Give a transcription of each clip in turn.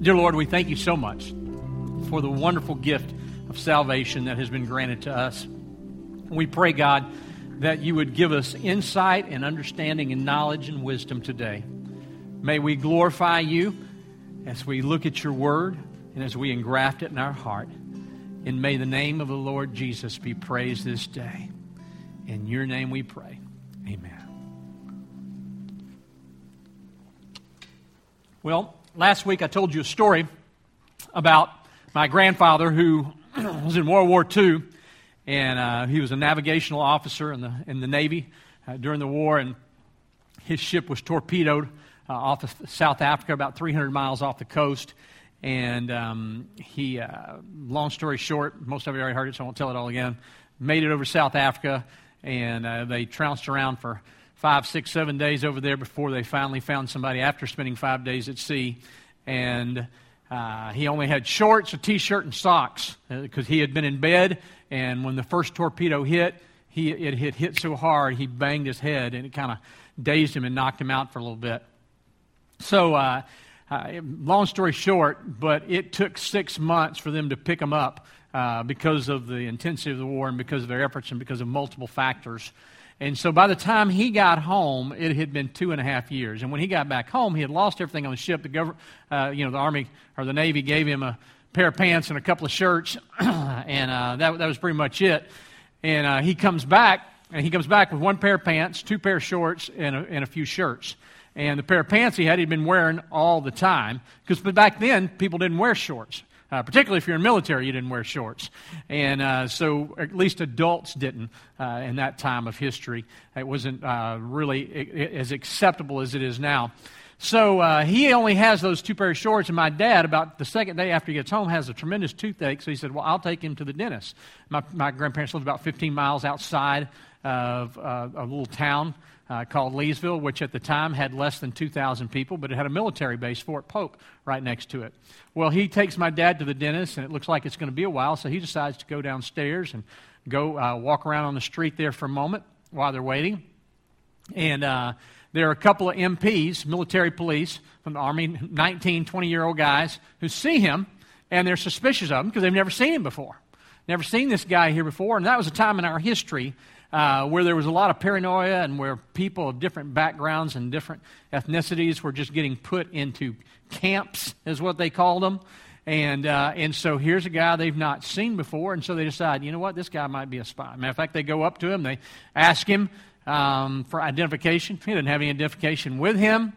Dear Lord, we thank you so much for the wonderful gift of salvation that has been granted to us. We pray, God, that you would give us insight and understanding and knowledge and wisdom today. May we glorify you as we look at your word and as we engraft it in our heart. And may the name of the Lord Jesus be praised this day. In your name we pray. Amen. Well, last week I told you a story about my grandfather who was in World War II, and uh, he was a navigational officer in the, in the Navy uh, during the war, and his ship was torpedoed uh, off of South Africa, about 300 miles off the coast. And um, he, uh, long story short, most of you already heard it, so I won't tell it all again, made it over South Africa, and uh, they trounced around for five, six, seven days over there before they finally found somebody after spending five days at sea. And uh, he only had shorts, a t shirt, and socks because uh, he had been in bed. And when the first torpedo hit, he, it hit, hit so hard he banged his head and it kind of dazed him and knocked him out for a little bit. So, uh, uh, long story short, but it took six months for them to pick him up uh, because of the intensity of the war and because of their efforts and because of multiple factors. And so by the time he got home, it had been two and a half years. And when he got back home, he had lost everything on the ship. The government, uh, you know, the Army or the Navy gave him a pair of pants and a couple of shirts, and uh, that, that was pretty much it. And uh, he comes back, and he comes back with one pair of pants, two pair of shorts, and a, and a few shirts. And the pair of pants he had, he'd been wearing all the time. Because back then, people didn't wear shorts. Uh, particularly if you're in military, you didn't wear shorts. And uh, so at least adults didn't uh, in that time of history. It wasn't uh, really as acceptable as it is now. So uh, he only has those two pair of shorts, and my dad, about the second day after he gets home, has a tremendous toothache. So he said, Well, I'll take him to the dentist. My, my grandparents lived about 15 miles outside of uh, a little town uh, called Leesville, which at the time had less than 2,000 people, but it had a military base, Fort Polk, right next to it. Well, he takes my dad to the dentist, and it looks like it's going to be a while, so he decides to go downstairs and go uh, walk around on the street there for a moment while they're waiting. And uh, there are a couple of MPs, military police from the Army, 19, 20 year old guys, who see him, and they're suspicious of him because they've never seen him before. Never seen this guy here before, and that was a time in our history uh, where there was a lot of paranoia and where people of different backgrounds and different ethnicities were just getting put into camps, is what they called them. And, uh, and so here's a guy they've not seen before, and so they decide, you know what, this guy might be a spy. Matter of fact, they go up to him, they ask him um, for identification. He didn't have any identification with him.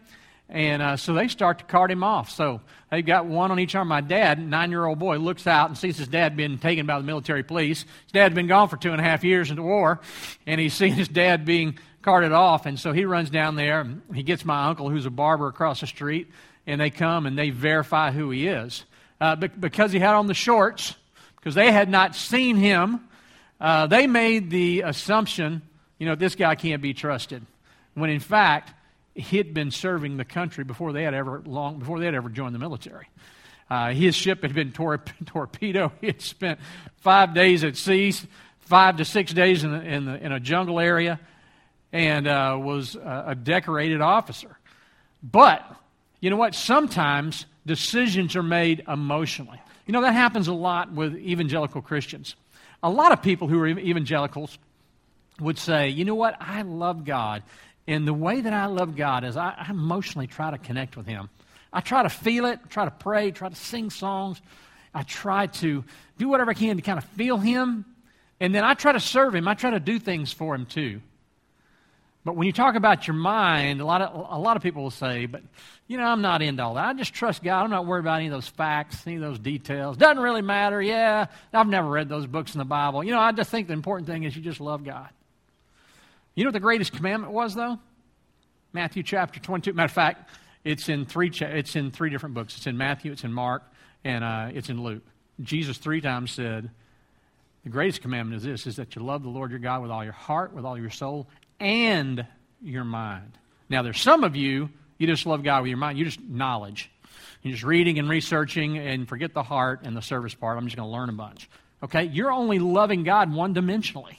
And uh, so they start to cart him off. So they've got one on each arm. My dad, nine year old boy, looks out and sees his dad being taken by the military police. His dad's been gone for two and a half years in the war, and he's seen his dad being carted off. And so he runs down there. And he gets my uncle, who's a barber across the street, and they come and they verify who he is. Uh, because he had on the shorts, because they had not seen him, uh, they made the assumption, you know, this guy can't be trusted. When in fact, he'd been serving the country before they had ever long before they had ever joined the military. Uh, his ship had been tor- torpedoed. He had spent five days at sea, five to six days in, the, in, the, in a jungle area, and uh, was a, a decorated officer. But you know what? Sometimes decisions are made emotionally. You know that happens a lot with evangelical Christians. A lot of people who are evangelicals would say, "You know what? I love God." And the way that I love God is I, I emotionally try to connect with Him. I try to feel it, try to pray, try to sing songs. I try to do whatever I can to kind of feel Him. And then I try to serve Him. I try to do things for Him too. But when you talk about your mind, a lot of, a lot of people will say, but, you know, I'm not into all that. I just trust God. I'm not worried about any of those facts, any of those details. Doesn't really matter. Yeah, I've never read those books in the Bible. You know, I just think the important thing is you just love God. You know what the greatest commandment was, though? Matthew chapter 22. Matter of fact, it's in three, cha- it's in three different books. It's in Matthew, it's in Mark, and uh, it's in Luke. Jesus three times said, the greatest commandment is this, is that you love the Lord your God with all your heart, with all your soul, and your mind. Now, there's some of you, you just love God with your mind. You just knowledge. You're just reading and researching and forget the heart and the service part. I'm just going to learn a bunch. Okay? You're only loving God one dimensionally.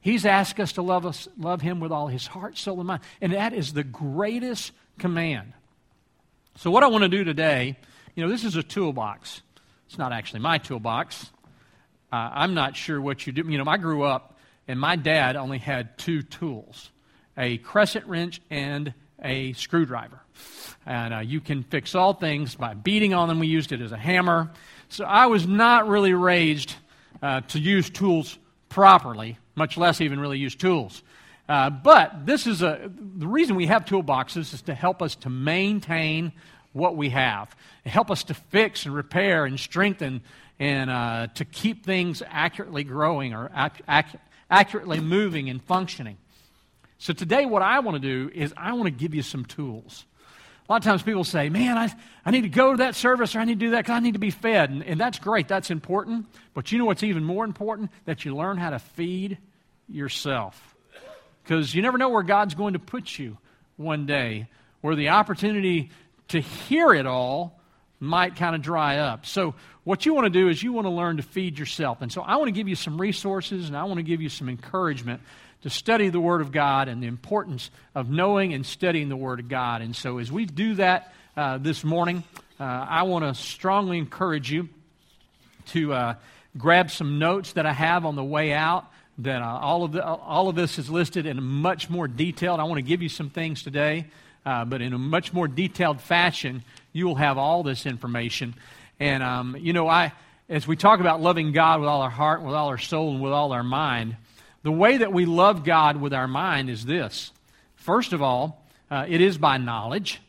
He's asked us to love, us, love Him with all His heart, soul, and mind. And that is the greatest command. So, what I want to do today You know, this is a toolbox. It's not actually my toolbox. Uh, I'm not sure what you do. You know, I grew up, and my dad only had two tools a crescent wrench and a screwdriver. And uh, you can fix all things by beating on them. We used it as a hammer. So I was not really raised uh, to use tools properly, much less even really use tools. Uh, but this is a, the reason we have toolboxes is to help us to maintain what we have, help us to fix and repair and strengthen and uh, to keep things accurately growing or ac- ac- accurately moving and functioning. So today, what I want to do is I want to give you some tools. A lot of times people say, man, I, I need to go to that service or I need to do that because I need to be fed. And, and that's great, that's important. But you know what's even more important? That you learn how to feed yourself. Because you never know where God's going to put you one day, where the opportunity to hear it all might kind of dry up. So, what you want to do is you want to learn to feed yourself. And so, I want to give you some resources and I want to give you some encouragement to study the Word of God and the importance of knowing and studying the Word of God. And so, as we do that uh, this morning, uh, I want to strongly encourage you to uh, grab some notes that I have on the way out. That uh, all of the, all of this is listed in much more detail. I want to give you some things today, uh, but in a much more detailed fashion. You will have all this information. And um, you know, I as we talk about loving God with all our heart, with all our soul, and with all our mind. The way that we love God with our mind is this. First of all, uh, it is by knowledge.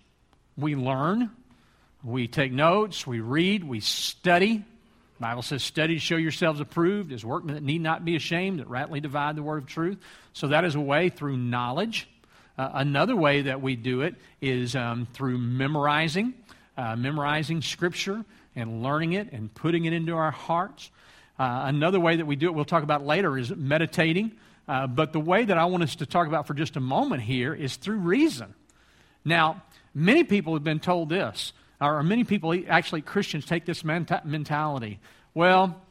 We learn, we take notes, we read, we study. Bible says, study to show yourselves approved as workmen that need not be ashamed, that rightly divide the word of truth. So that is a way through knowledge. Uh, another way that we do it is um, through memorizing, uh, memorizing Scripture and learning it and putting it into our hearts. Uh, another way that we do it, we'll talk about later, is meditating. Uh, but the way that I want us to talk about for just a moment here is through reason. Now, many people have been told this, or many people, actually Christians, take this menta- mentality. Well,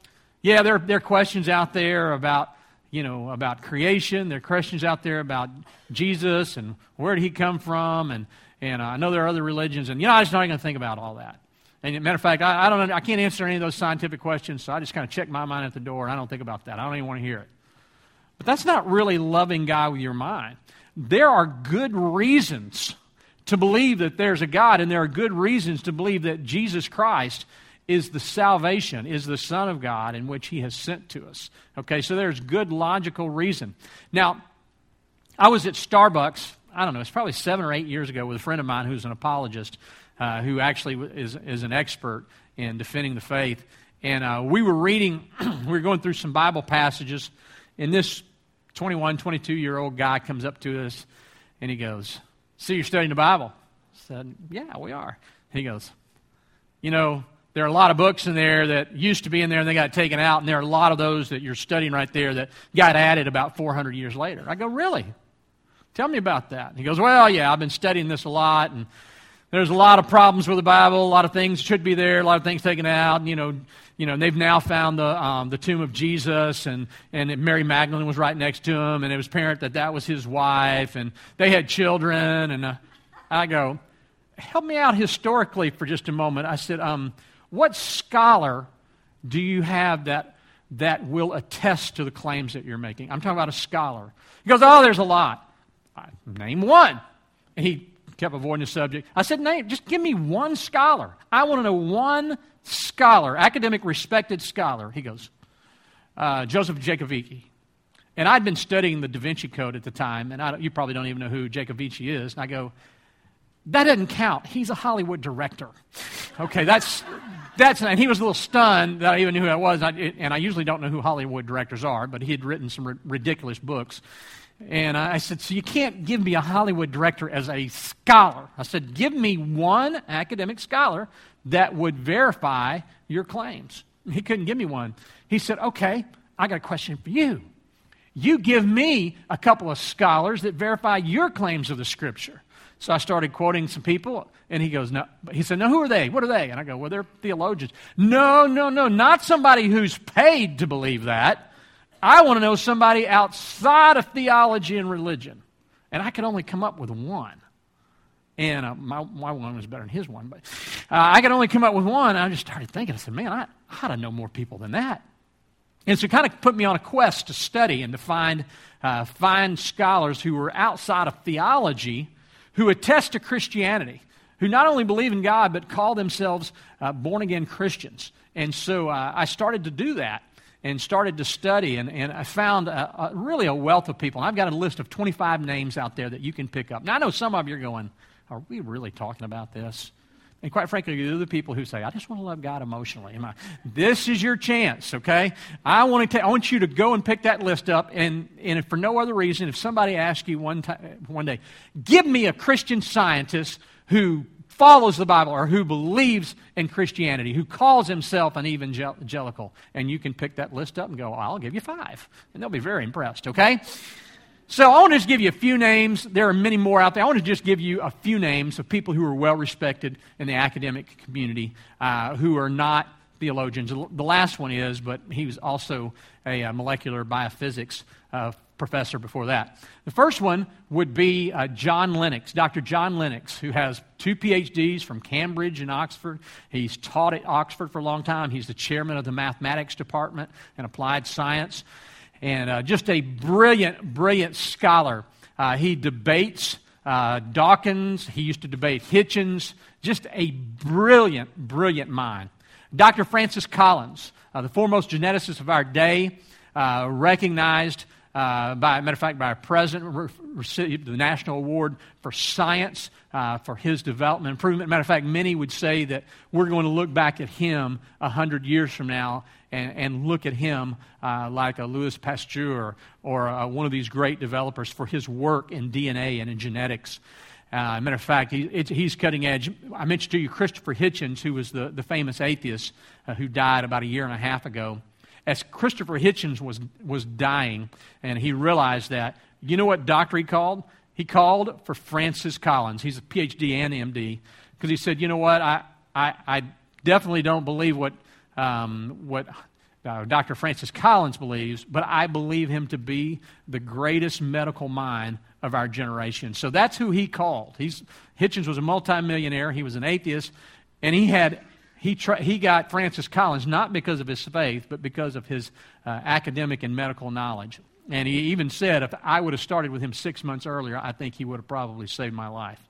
yeah, there, there are questions out there about, you know, about creation. There are questions out there about Jesus and where did he come from. And, and uh, I know there are other religions. And, you know, I'm just not going to think about all that. And matter of fact, I, I, don't, I can't answer any of those scientific questions, so I just kind of check my mind at the door. And I don't think about that. I don't even want to hear it. But that's not really loving God with your mind. There are good reasons to believe that there's a God, and there are good reasons to believe that Jesus Christ is the salvation, is the Son of God in which He has sent to us. Okay, so there's good logical reason. Now, I was at Starbucks, I don't know, it's probably seven or eight years ago with a friend of mine who's an apologist uh, who actually is, is an expert in defending the faith. And uh, we were reading, we were going through some Bible passages, and this 21, 22 year old guy comes up to us and he goes, See, you're studying the Bible. I said, Yeah, we are. He goes, You know, there are a lot of books in there that used to be in there and they got taken out, and there are a lot of those that you're studying right there that got added about 400 years later. I go, Really? Tell me about that. He goes, Well, yeah, I've been studying this a lot, and there's a lot of problems with the Bible. A lot of things should be there. A lot of things taken out. You know, you know. They've now found the um, the tomb of Jesus, and and Mary Magdalene was right next to him, and it was apparent that that was his wife, and they had children. And uh, I go, help me out historically for just a moment. I said, um, what scholar do you have that that will attest to the claims that you're making? I'm talking about a scholar. He goes, oh, there's a lot. I, name one. And he kept avoiding the subject. I said, name, just give me one scholar. I want to know one scholar, academic, respected scholar. He goes, uh, Joseph Jacovici. And I'd been studying the Da Vinci Code at the time, and I, you probably don't even know who Jacovici is. And I go, that doesn't count. He's a Hollywood director. Okay, that's, that's, and he was a little stunned that I even knew who I was. and I usually don't know who Hollywood directors are, but he had written some ridiculous books. And I said, So you can't give me a Hollywood director as a scholar. I said, Give me one academic scholar that would verify your claims. He couldn't give me one. He said, Okay, I got a question for you. You give me a couple of scholars that verify your claims of the scripture. So I started quoting some people, and he goes, No. He said, No, who are they? What are they? And I go, Well, they're theologians. No, no, no, not somebody who's paid to believe that. I want to know somebody outside of theology and religion. And I could only come up with one. And uh, my, my one was better than his one. But uh, I could only come up with one. I just started thinking, I said, man, I, I ought to know more people than that. And so it kind of put me on a quest to study and to find, uh, find scholars who were outside of theology who attest to Christianity, who not only believe in God, but call themselves uh, born again Christians. And so uh, I started to do that and started to study, and, and I found a, a, really a wealth of people. And I've got a list of 25 names out there that you can pick up. Now, I know some of you are going, Are we really talking about this? And quite frankly, you're the people who say, I just want to love God emotionally. I, this is your chance, okay? I want, to I want you to go and pick that list up, and, and for no other reason, if somebody asks you one, one day, give me a Christian scientist who follows the Bible or who believes in Christianity, who calls himself an evangelical, and you can pick that list up and go, I'll give you five. And they'll be very impressed, okay? So I want to just give you a few names. There are many more out there. I want to just give you a few names of people who are well respected in the academic community uh, who are not theologians. The last one is, but he was also a, a molecular biophysics uh, professor before that. The first one would be uh, John Lennox, Dr. John Lennox, who has two PhDs from Cambridge and Oxford. He's taught at Oxford for a long time. He's the chairman of the mathematics department and applied science and uh, just a brilliant, brilliant scholar. Uh, he debates uh, Dawkins, he used to debate Hitchens, just a brilliant, brilliant mind. Dr. Francis Collins, uh, the foremost geneticist of our day, uh, recognized uh, by, matter of fact, by a president, received the National Award for Science uh, for his development improvement. Matter of fact, many would say that we're going to look back at him a hundred years from now and, and look at him uh, like a Louis Pasteur or uh, one of these great developers for his work in DNA and in genetics. Uh, matter of fact, he, he's cutting edge. I mentioned to you Christopher Hitchens, who was the, the famous atheist uh, who died about a year and a half ago. As Christopher Hitchens was, was dying, and he realized that, you know what doctor he called? He called for Francis Collins. He's a PhD and MD, because he said, you know what, I, I, I definitely don't believe what um, what uh, Dr. Francis Collins believes, but I believe him to be the greatest medical mind of our generation. So that's who he called. He's, Hitchens was a multimillionaire, he was an atheist, and he had. He, tra- he got Francis Collins not because of his faith, but because of his uh, academic and medical knowledge. And he even said, if I would have started with him six months earlier, I think he would have probably saved my life.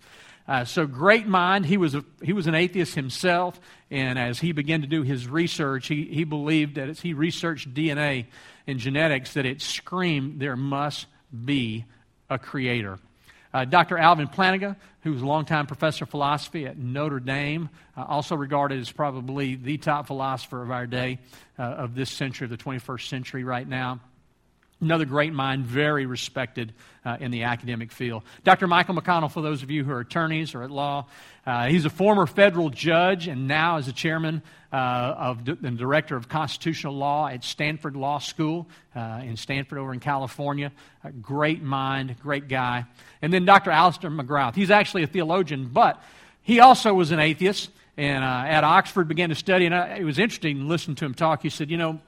Uh, so, great mind. He was, a, he was an atheist himself, and as he began to do his research, he, he believed that as he researched DNA and genetics, that it screamed there must be a creator. Uh, Dr. Alvin Plantinga, who's a longtime professor of philosophy at Notre Dame, uh, also regarded as probably the top philosopher of our day, uh, of this century, of the 21st century right now. Another great mind, very respected uh, in the academic field. Dr. Michael McConnell, for those of you who are attorneys or at law, uh, he's a former federal judge and now is the chairman uh, of and director of constitutional law at Stanford Law School uh, in Stanford over in California. A great mind, great guy. And then Dr. Alister McGrath. He's actually a theologian, but he also was an atheist and uh, at Oxford began to study. And it was interesting listening to him talk. He said, You know,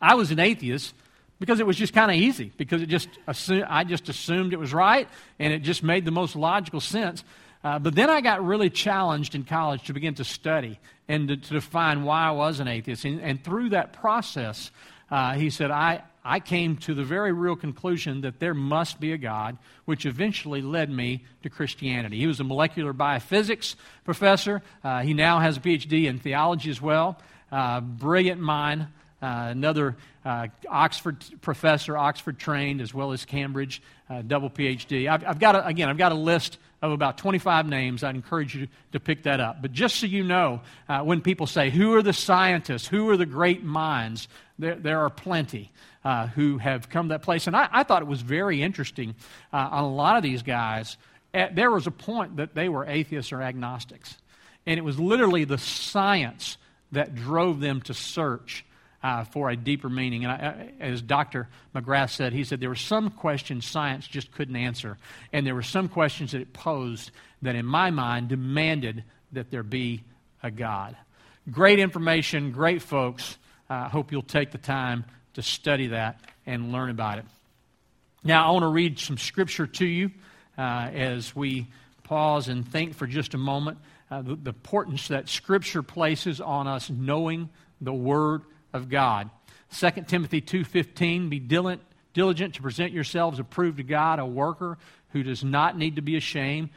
I was an atheist because it was just kind of easy because it just I just assumed it was right and it just made the most logical sense. Uh, but then I got really challenged in college to begin to study and to, to define why I was an atheist. And, and through that process, uh, he said, I, I came to the very real conclusion that there must be a God, which eventually led me to Christianity. He was a molecular biophysics professor. Uh, he now has a PhD in theology as well. Uh, brilliant mind. Uh, another uh, Oxford professor, Oxford trained, as well as Cambridge, uh, double PhD. I've, I've, got a, again, I've got a list of about 25 names. I'd encourage you to pick that up. But just so you know, uh, when people say, Who are the scientists? Who are the great minds? There, there are plenty uh, who have come to that place. And I, I thought it was very interesting uh, on a lot of these guys. At, there was a point that they were atheists or agnostics. And it was literally the science that drove them to search uh, for a deeper meaning. And I, as Dr. McGrath said, he said there were some questions science just couldn't answer, and there were some questions that it posed that, in my mind, demanded that there be a God. Great information, great folks. I uh, hope you'll take the time to study that and learn about it. Now, I want to read some scripture to you uh, as we pause and think for just a moment uh, the, the importance that Scripture places on us knowing the Word of God. 2 Timothy 2.15, be diligent, diligent to present yourselves approved to God, a worker who does not need to be ashamed,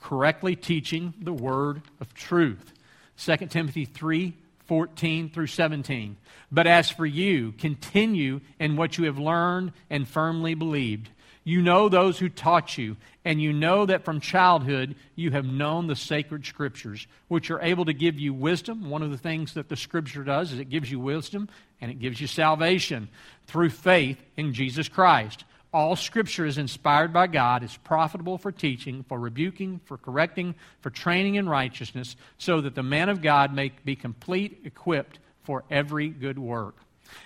correctly teaching the word of truth. 2 Timothy 3 14 through 17. But as for you, continue in what you have learned and firmly believed. You know those who taught you, and you know that from childhood you have known the sacred scriptures, which are able to give you wisdom. One of the things that the scripture does is it gives you wisdom and it gives you salvation through faith in Jesus Christ. All scripture is inspired by God, is profitable for teaching, for rebuking, for correcting, for training in righteousness, so that the man of God may be complete, equipped for every good work.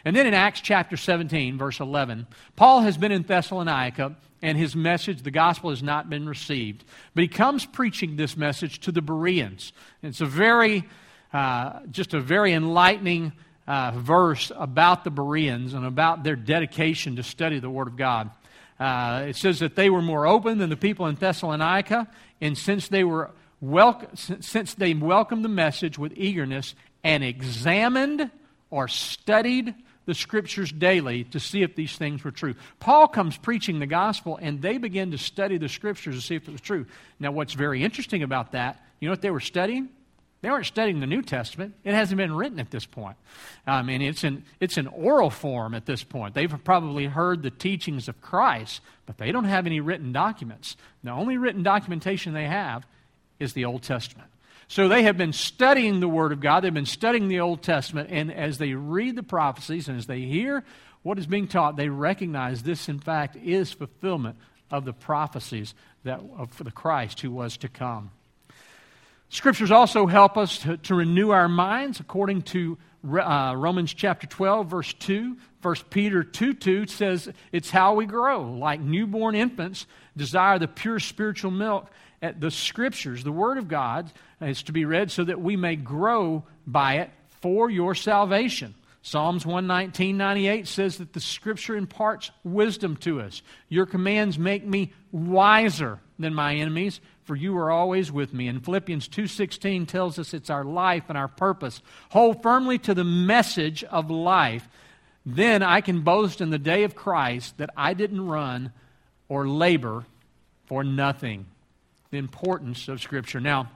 And then in Acts chapter 17, verse 11, Paul has been in Thessalonica, and his message, the gospel, has not been received. But he comes preaching this message to the Bereans. It's a very, uh, just a very enlightening uh, verse about the Bereans and about their dedication to study the Word of God. Uh, it says that they were more open than the people in Thessalonica, and since they were wel- since they welcomed the message with eagerness and examined or studied the scriptures daily to see if these things were true. Paul comes preaching the gospel, and they begin to study the scriptures to see if it was true. Now, what's very interesting about that, you know what they were studying? They weren't studying the New Testament. It hasn't been written at this point. I mean, it's in, it's in oral form at this point. They've probably heard the teachings of Christ, but they don't have any written documents. The only written documentation they have is the Old Testament. So they have been studying the Word of God. They've been studying the Old Testament. And as they read the prophecies and as they hear what is being taught, they recognize this, in fact, is fulfillment of the prophecies that, of the Christ who was to come. Scriptures also help us to, to renew our minds according to uh, Romans chapter 12, verse 2. 1 Peter 2 2 says it's how we grow. Like newborn infants, desire the pure spiritual milk. The Scriptures, the Word of God, is to be read so that we may grow by it for your salvation. Psalms 119, 98 says that the Scripture imparts wisdom to us. Your commands make me wiser than my enemies for you are always with me. And Philippians 2:16 tells us it's our life and our purpose. Hold firmly to the message of life. Then I can boast in the day of Christ that I didn't run or labor for nothing. The importance of Scripture. Now,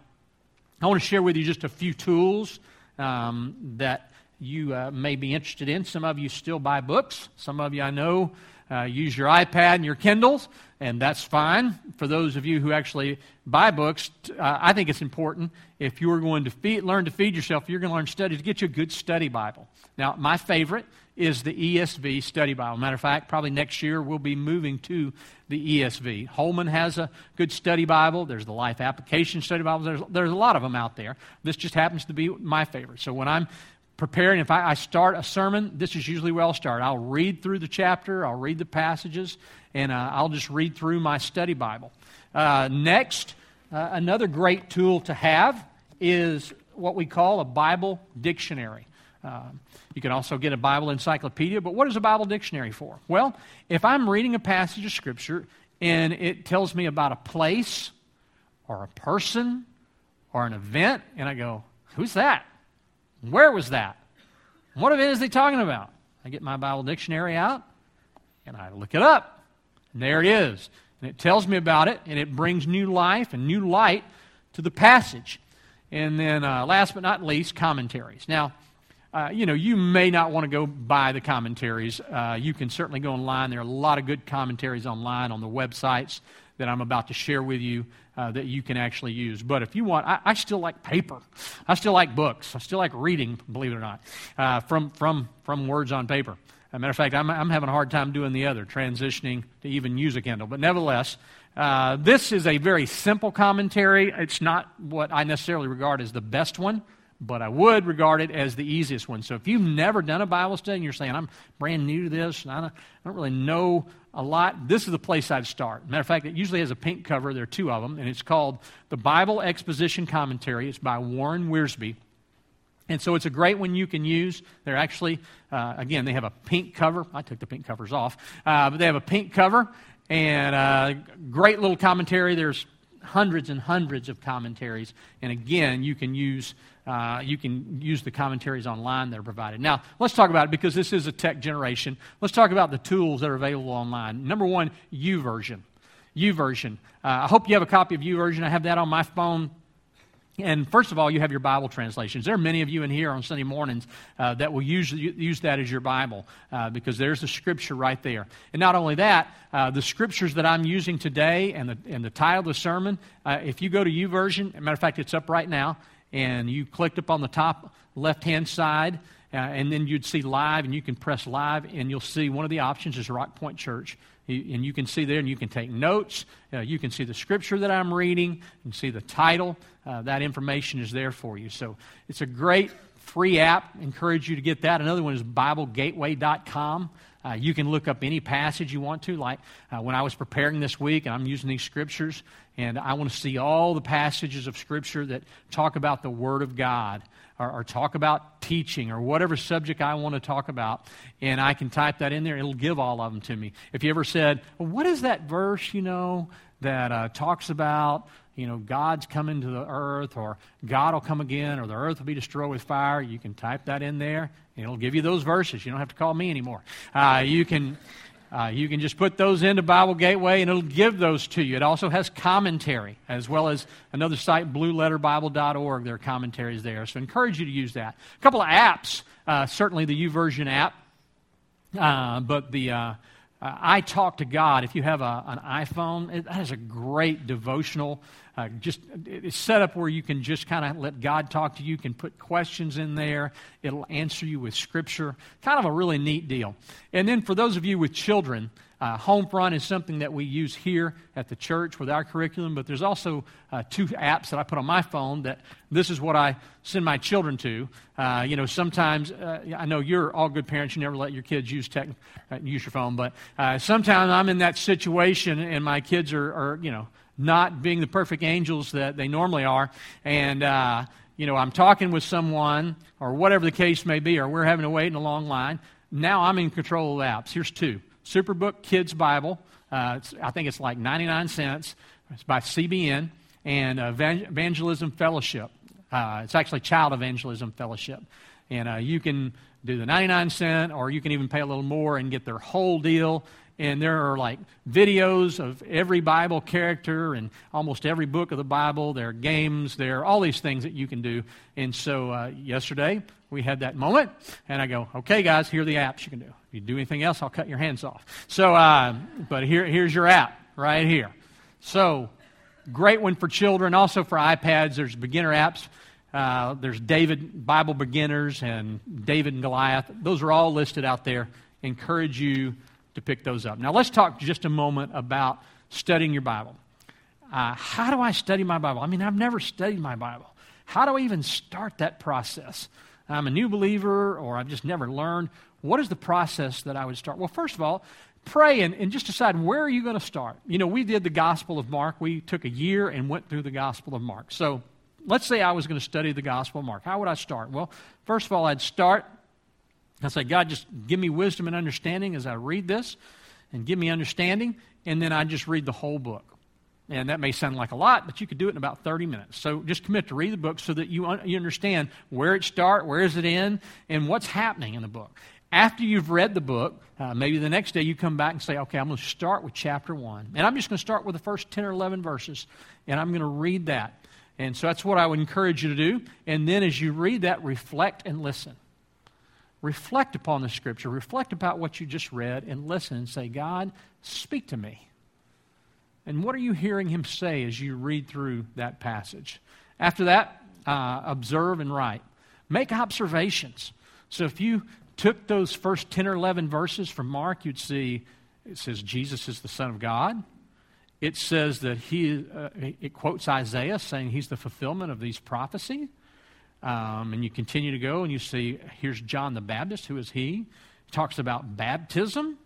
I want to share with you just a few tools um, that you uh, may be interested in. Some of you still buy books. Some of you I know uh, use your iPad and your Kindles, and that's fine. For those of you who actually buy books, uh, I think it's important if you're going to feed, learn to feed yourself, you're going to learn study, to get you a good study Bible. Now, my favorite is the ESV study Bible. Matter of fact, probably next year we'll be moving to the ESV. Holman has a good study Bible. There's the Life Application Study Bible. There's, there's a lot of them out there. This just happens to be my favorite. So when I'm preparing, if I, I, start a sermon, this is usually where I'll start. I'll read through the chapter, I'll read the passages, and uh, I'll just read through my study Bible. Uh, next, uh, another great tool to have is what we call a Bible dictionary. Uh, you can also get a Bible encyclopedia, but what is a Bible dictionary for? Well, if I'm reading a passage of Scripture and it tells me about a place or a person or an event, and I go, who's that? Where was that? What event is he talking about? I get my Bible dictionary out and I look it up. And there it is. And it tells me about it and it brings new life and new light to the passage. And then, uh, last but not least, commentaries. Now, uh, you know, you may not want to go buy the commentaries. Uh, you can certainly go online. There are a lot of good commentaries online on the websites that I'm about to share with you uh, that you can actually use. But if you want, I, I, still like paper. I still like books. I still like reading, believe it or not, uh, from, from, from words on paper. As a matter of fact, I'm, I'm having a hard time doing the other, transitioning to even use a Kindle. But nevertheless, uh, this is a very simple commentary. It's not what I necessarily regard as the best one but I would regard it as the easiest one. So if you've never done a Bible study and you're saying, I'm brand new to this and I don't, I don't really know a lot, this is the place I'd start. Matter of fact, it usually has a pink cover. There are two of them, and it's called The Bible Exposition Commentary. It's by Warren Wiersbe. And so it's a great one you can use. They're actually, uh, again, they have a pink cover. I took the pink covers off, uh, but they have a pink cover and a uh, great little commentary. There's hundreds and hundreds of commentaries. And again, you can use, uh, you can use the commentaries online that are provided. Now, let's talk about it because this is a tech generation. Let's talk about the tools that are available online. Number one, YouVersion. YouVersion. Uh, I hope you have a copy of YouVersion. I have that on my phone. And first of all, you have your Bible translations. There are many of you in here on Sunday mornings uh, that will use, use that as your Bible uh, because there's the scripture right there. And not only that, uh, the scriptures that I'm using today and the, and the title of the sermon, uh, if you go to YouVersion, matter of fact, it's up right now, and you clicked up on the top left hand side, uh, and then you'd see live, and you can press live, and you'll see one of the options is Rock Point Church and you can see there and you can take notes. Uh, you can see the scripture that I'm reading. and see the title. Uh, that information is there for you. So it's a great free app. Encourage you to get that. Another one is BibleGateway.com. Uh, you can look up any passage you want to. Like uh, when I was preparing this week, and I'm using these scriptures, and I want to see all the passages of Scripture that talk about the Word of God or, or, talk about teaching or whatever subject I want to talk about. And I can type that in there. It'll give all of them to me. If you ever said, well, What is that verse, you know, that uh, talks about, you know, God's coming to the earth or God will come again or the earth will be destroyed with fire? You can type that in there. It'll give you those verses. You don't have to call me anymore. Uh, you can. Uh, you can just put those into Bible Gateway and it'll give those to you. It also has commentary, as well as another site, blueletterbible.org. There are commentaries there. So I encourage you to use that. A couple of apps, uh, certainly the YouVersion app, uh, but the uh, I Talk to God, if you have a, an iPhone, it, that is a great devotional. Uh, just It's set up where you can just kind of let God talk to you. You can put questions in there. It'll answer you with Scripture. Kind of a really neat deal. And then for those of you with children, uh, Homefront is something that we use here at the church with our curriculum, but there's also uh, two apps that I put on my phone that this is what I send my children to. Uh, you know, sometimes, uh, I know you're all good parents, you never let your kids use, tech, uh, use your phone, but uh, sometimes I'm in that situation and my kids are, are, you know, not being the perfect angels that they normally are. And, you know, I'm talking with someone or whatever the case may be, or we're having to wait in a long line. Now I'm in control of apps. Here's two. Superbook Kids Bible. Uh, I think it's like 99 cents. It's by CBN and Evangelism Fellowship. Uh, it's actually Child Evangelism Fellowship. And uh, you can do the 99 cent or you can even pay a little more and get their whole deal. And there are like videos of every Bible character and almost every book of the Bible. There are games, there are all these things that you can do. And so uh, yesterday we had that moment, and I go, okay, guys, here are the apps you can do If you do anything else, I'll cut your hands off. So, uh, but here, here's your app right here. So, great one for children, also for iPads. There's beginner apps. Uh, there's David Bible Beginners and David and Goliath. Those are all listed out there. Encourage you to pick those up. Now, let's talk just a moment about studying your Bible. Uh, how do I study my Bible? I mean, I've never studied my Bible. How do I even start that process? I'm a new believer or I've just never learned. What is the process that I would start? Well, first of all, pray and, and just decide where are you going to start. You know, we did the Gospel of Mark. We took a year and went through the Gospel of Mark. So let's say I was going to study the Gospel of Mark. How would I start? Well, first of all, I'd start. I'd say, God, just give me wisdom and understanding as I read this, and give me understanding, and then I'd just read the whole book. And that may sound like a lot, but you could do it in about 30 minutes. So just commit to read the book so that you, un- you understand where it starts, where is it in, and what's happening in the book. After you've read the book, uh, maybe the next day you come back and say, okay, I'm going to start with chapter 1. And I'm just going to start with the first 10 or 11 verses, and I'm going to read that. And so that's what I would encourage you to do. And then as you read that, reflect and listen. Reflect upon the scripture, reflect about what you just read, and listen and say, God, speak to me. And what are you hearing him say as you read through that passage? After that, uh, observe and write. Make observations. So if you took those first 10 or 11 verses from Mark, you'd see it says Jesus is the Son of God. It says that he, uh, it quotes Isaiah saying he's the fulfillment of these prophecies. Um, and you continue to go and you see, here's John the Baptist. Who is he? He talks about baptism.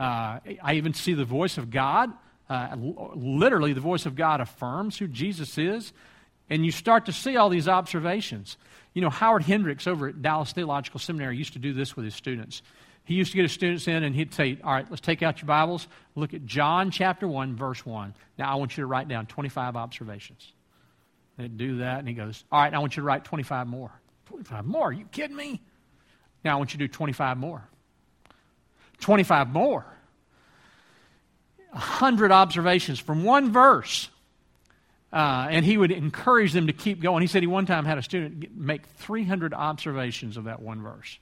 Uh, I even see the voice of God uh, literally, the voice of God affirms who Jesus is. And you start to see all these observations. You know, Howard Hendricks over at Dallas Theological Seminary used to do this with his students. He used to get his students in and he'd say, All right, let's take out your Bibles. Look at John chapter 1, verse 1. Now I want you to write down 25 observations. They'd do that, and he goes, All right, I want you to write 25 more. 25 more? Are you kidding me? Now I want you to do 25 more. 25 more. 100 observations from one verse. Uh, and he would encourage them to keep going. He said he one time had a student make 300 observations of that one verse.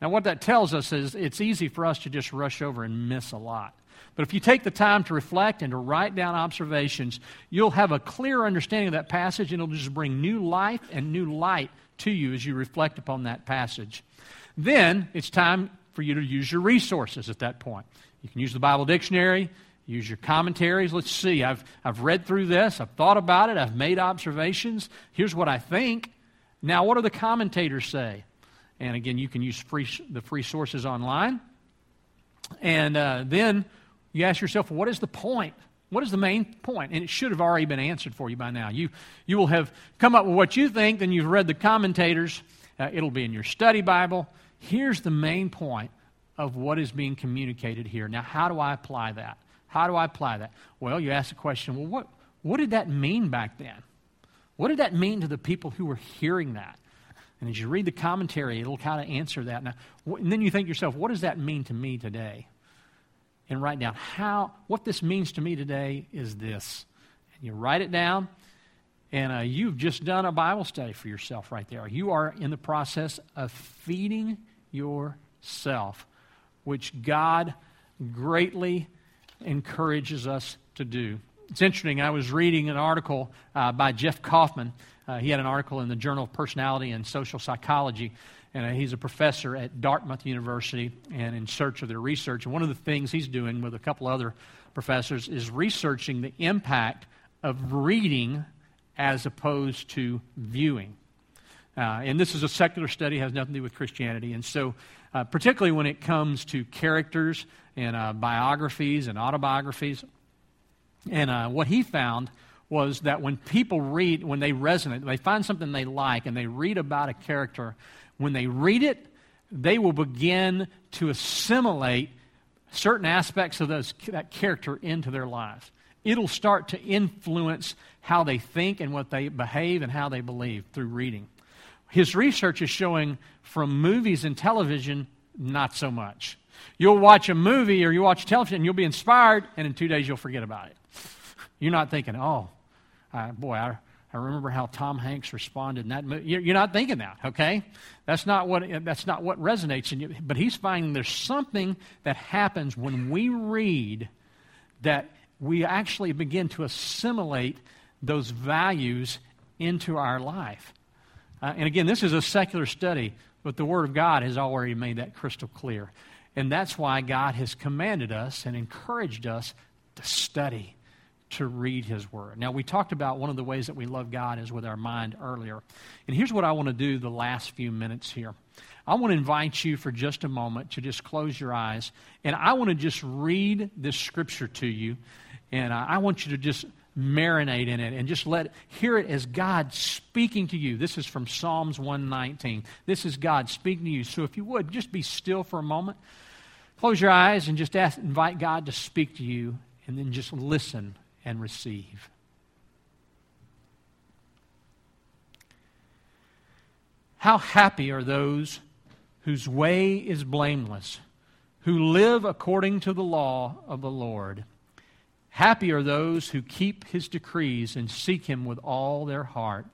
Now, what that tells us is it's easy for us to just rush over and miss a lot. But if you take the time to reflect and to write down observations, you'll have a clear understanding of that passage and it'll just bring new life and new light to you as you reflect upon that passage. Then it's time for you to use your resources at that point. You can use the Bible dictionary, use your commentaries. Let's see, I've, I've read through this, I've thought about it, I've made observations. Here's what I think. Now, what do the commentators say? And again, you can use free, the free sources online. And uh, then you ask yourself, what is the point? What is the main point? And it should have already been answered for you by now. You, you will have come up with what you think, then you've read the commentators. Uh, it'll be in your study Bible. Here's the main point of what is being communicated here. Now, how do I apply that? How do I apply that? Well, you ask the question, well, what, what did that mean back then? What did that mean to the people who were hearing that? And as you read the commentary, it'll kind of answer that. Now, and then you think yourself, what does that mean to me today? And write down how, what this means to me today is this. And you write it down, and uh, you've just done a Bible study for yourself right there. You are in the process of feeding yourself, which God greatly encourages us to do. It's interesting. I was reading an article uh, by Jeff Kaufman uh, he had an article in the Journal of Personality and Social Psychology, and uh, he's a professor at Dartmouth University and in search of their research. And one of the things he's doing with a couple other professors is researching the impact of reading as opposed to viewing. Uh, and this is a secular study, has nothing to do with Christianity. And so, uh, particularly when it comes to characters and uh, biographies and autobiographies, and uh, what he found was that when people read, when they resonate, they find something they like and they read about a character, when they read it, they will begin to assimilate certain aspects of those, that character into their lives. It'll start to influence how they think and what they behave and how they believe through reading. His research is showing from movies and television, not so much. You'll watch a movie or you watch television you'll be inspired, and in two days you'll forget about it. You're not thinking, oh, uh, boy, I, I remember how Tom Hanks responded in that movie. You're not thinking that, okay? That's not what, that's not what resonates in you. But he's finding there's something that happens when we read that we actually begin to assimilate those values into our life. Uh, and again, this is a secular study, but the Word of God has already made that crystal clear. And that's why God has commanded us and encouraged us to study to read His Word. Now, we talked about one of the ways that we love God is with our mind earlier. And here's what I want to do the last few minutes here. I want to invite you for just a moment to just close your eyes, and I want to just read this scripture to you, and I want you to just marinate in it and just let hear it as God speaking to you. This is from Psalms 119. This is God speaking to you. So if you would just be still for a moment, close your eyes and just ask, invite God to speak to you, and then just listen and receive. How happy are those whose way is blameless, who live according to the law of the Lord. Happy are those who keep his decrees and seek him with all their heart.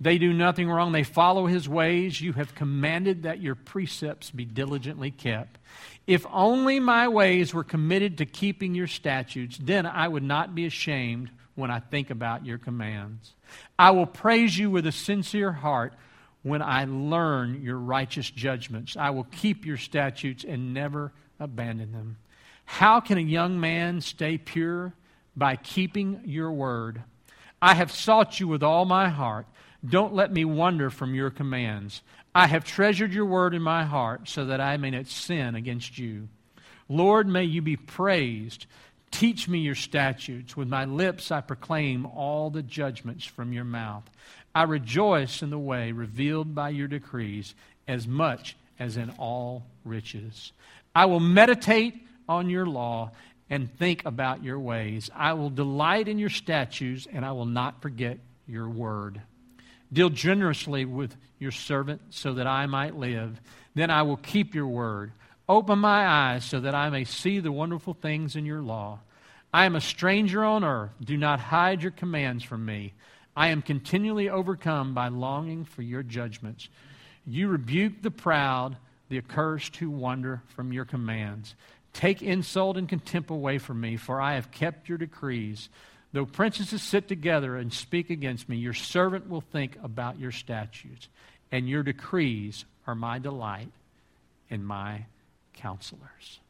They do nothing wrong. They follow his ways. You have commanded that your precepts be diligently kept. If only my ways were committed to keeping your statutes, then I would not be ashamed when I think about your commands. I will praise you with a sincere heart when I learn your righteous judgments. I will keep your statutes and never abandon them. How can a young man stay pure? By keeping your word. I have sought you with all my heart. Don't let me wander from your commands. I have treasured your word in my heart so that I may not sin against you. Lord, may you be praised. Teach me your statutes. With my lips I proclaim all the judgments from your mouth. I rejoice in the way revealed by your decrees as much as in all riches. I will meditate on your law and think about your ways. I will delight in your statutes, and I will not forget your word. Deal generously with your servant so that I might live. Then I will keep your word. Open my eyes so that I may see the wonderful things in your law. I am a stranger on earth. Do not hide your commands from me. I am continually overcome by longing for your judgments. You rebuke the proud, the accursed who wander from your commands. Take insult and contempt away from me, for I have kept your decrees. Though princesses sit together and speak against me, your servant will think about your statutes, and your decrees are my delight and my counselors.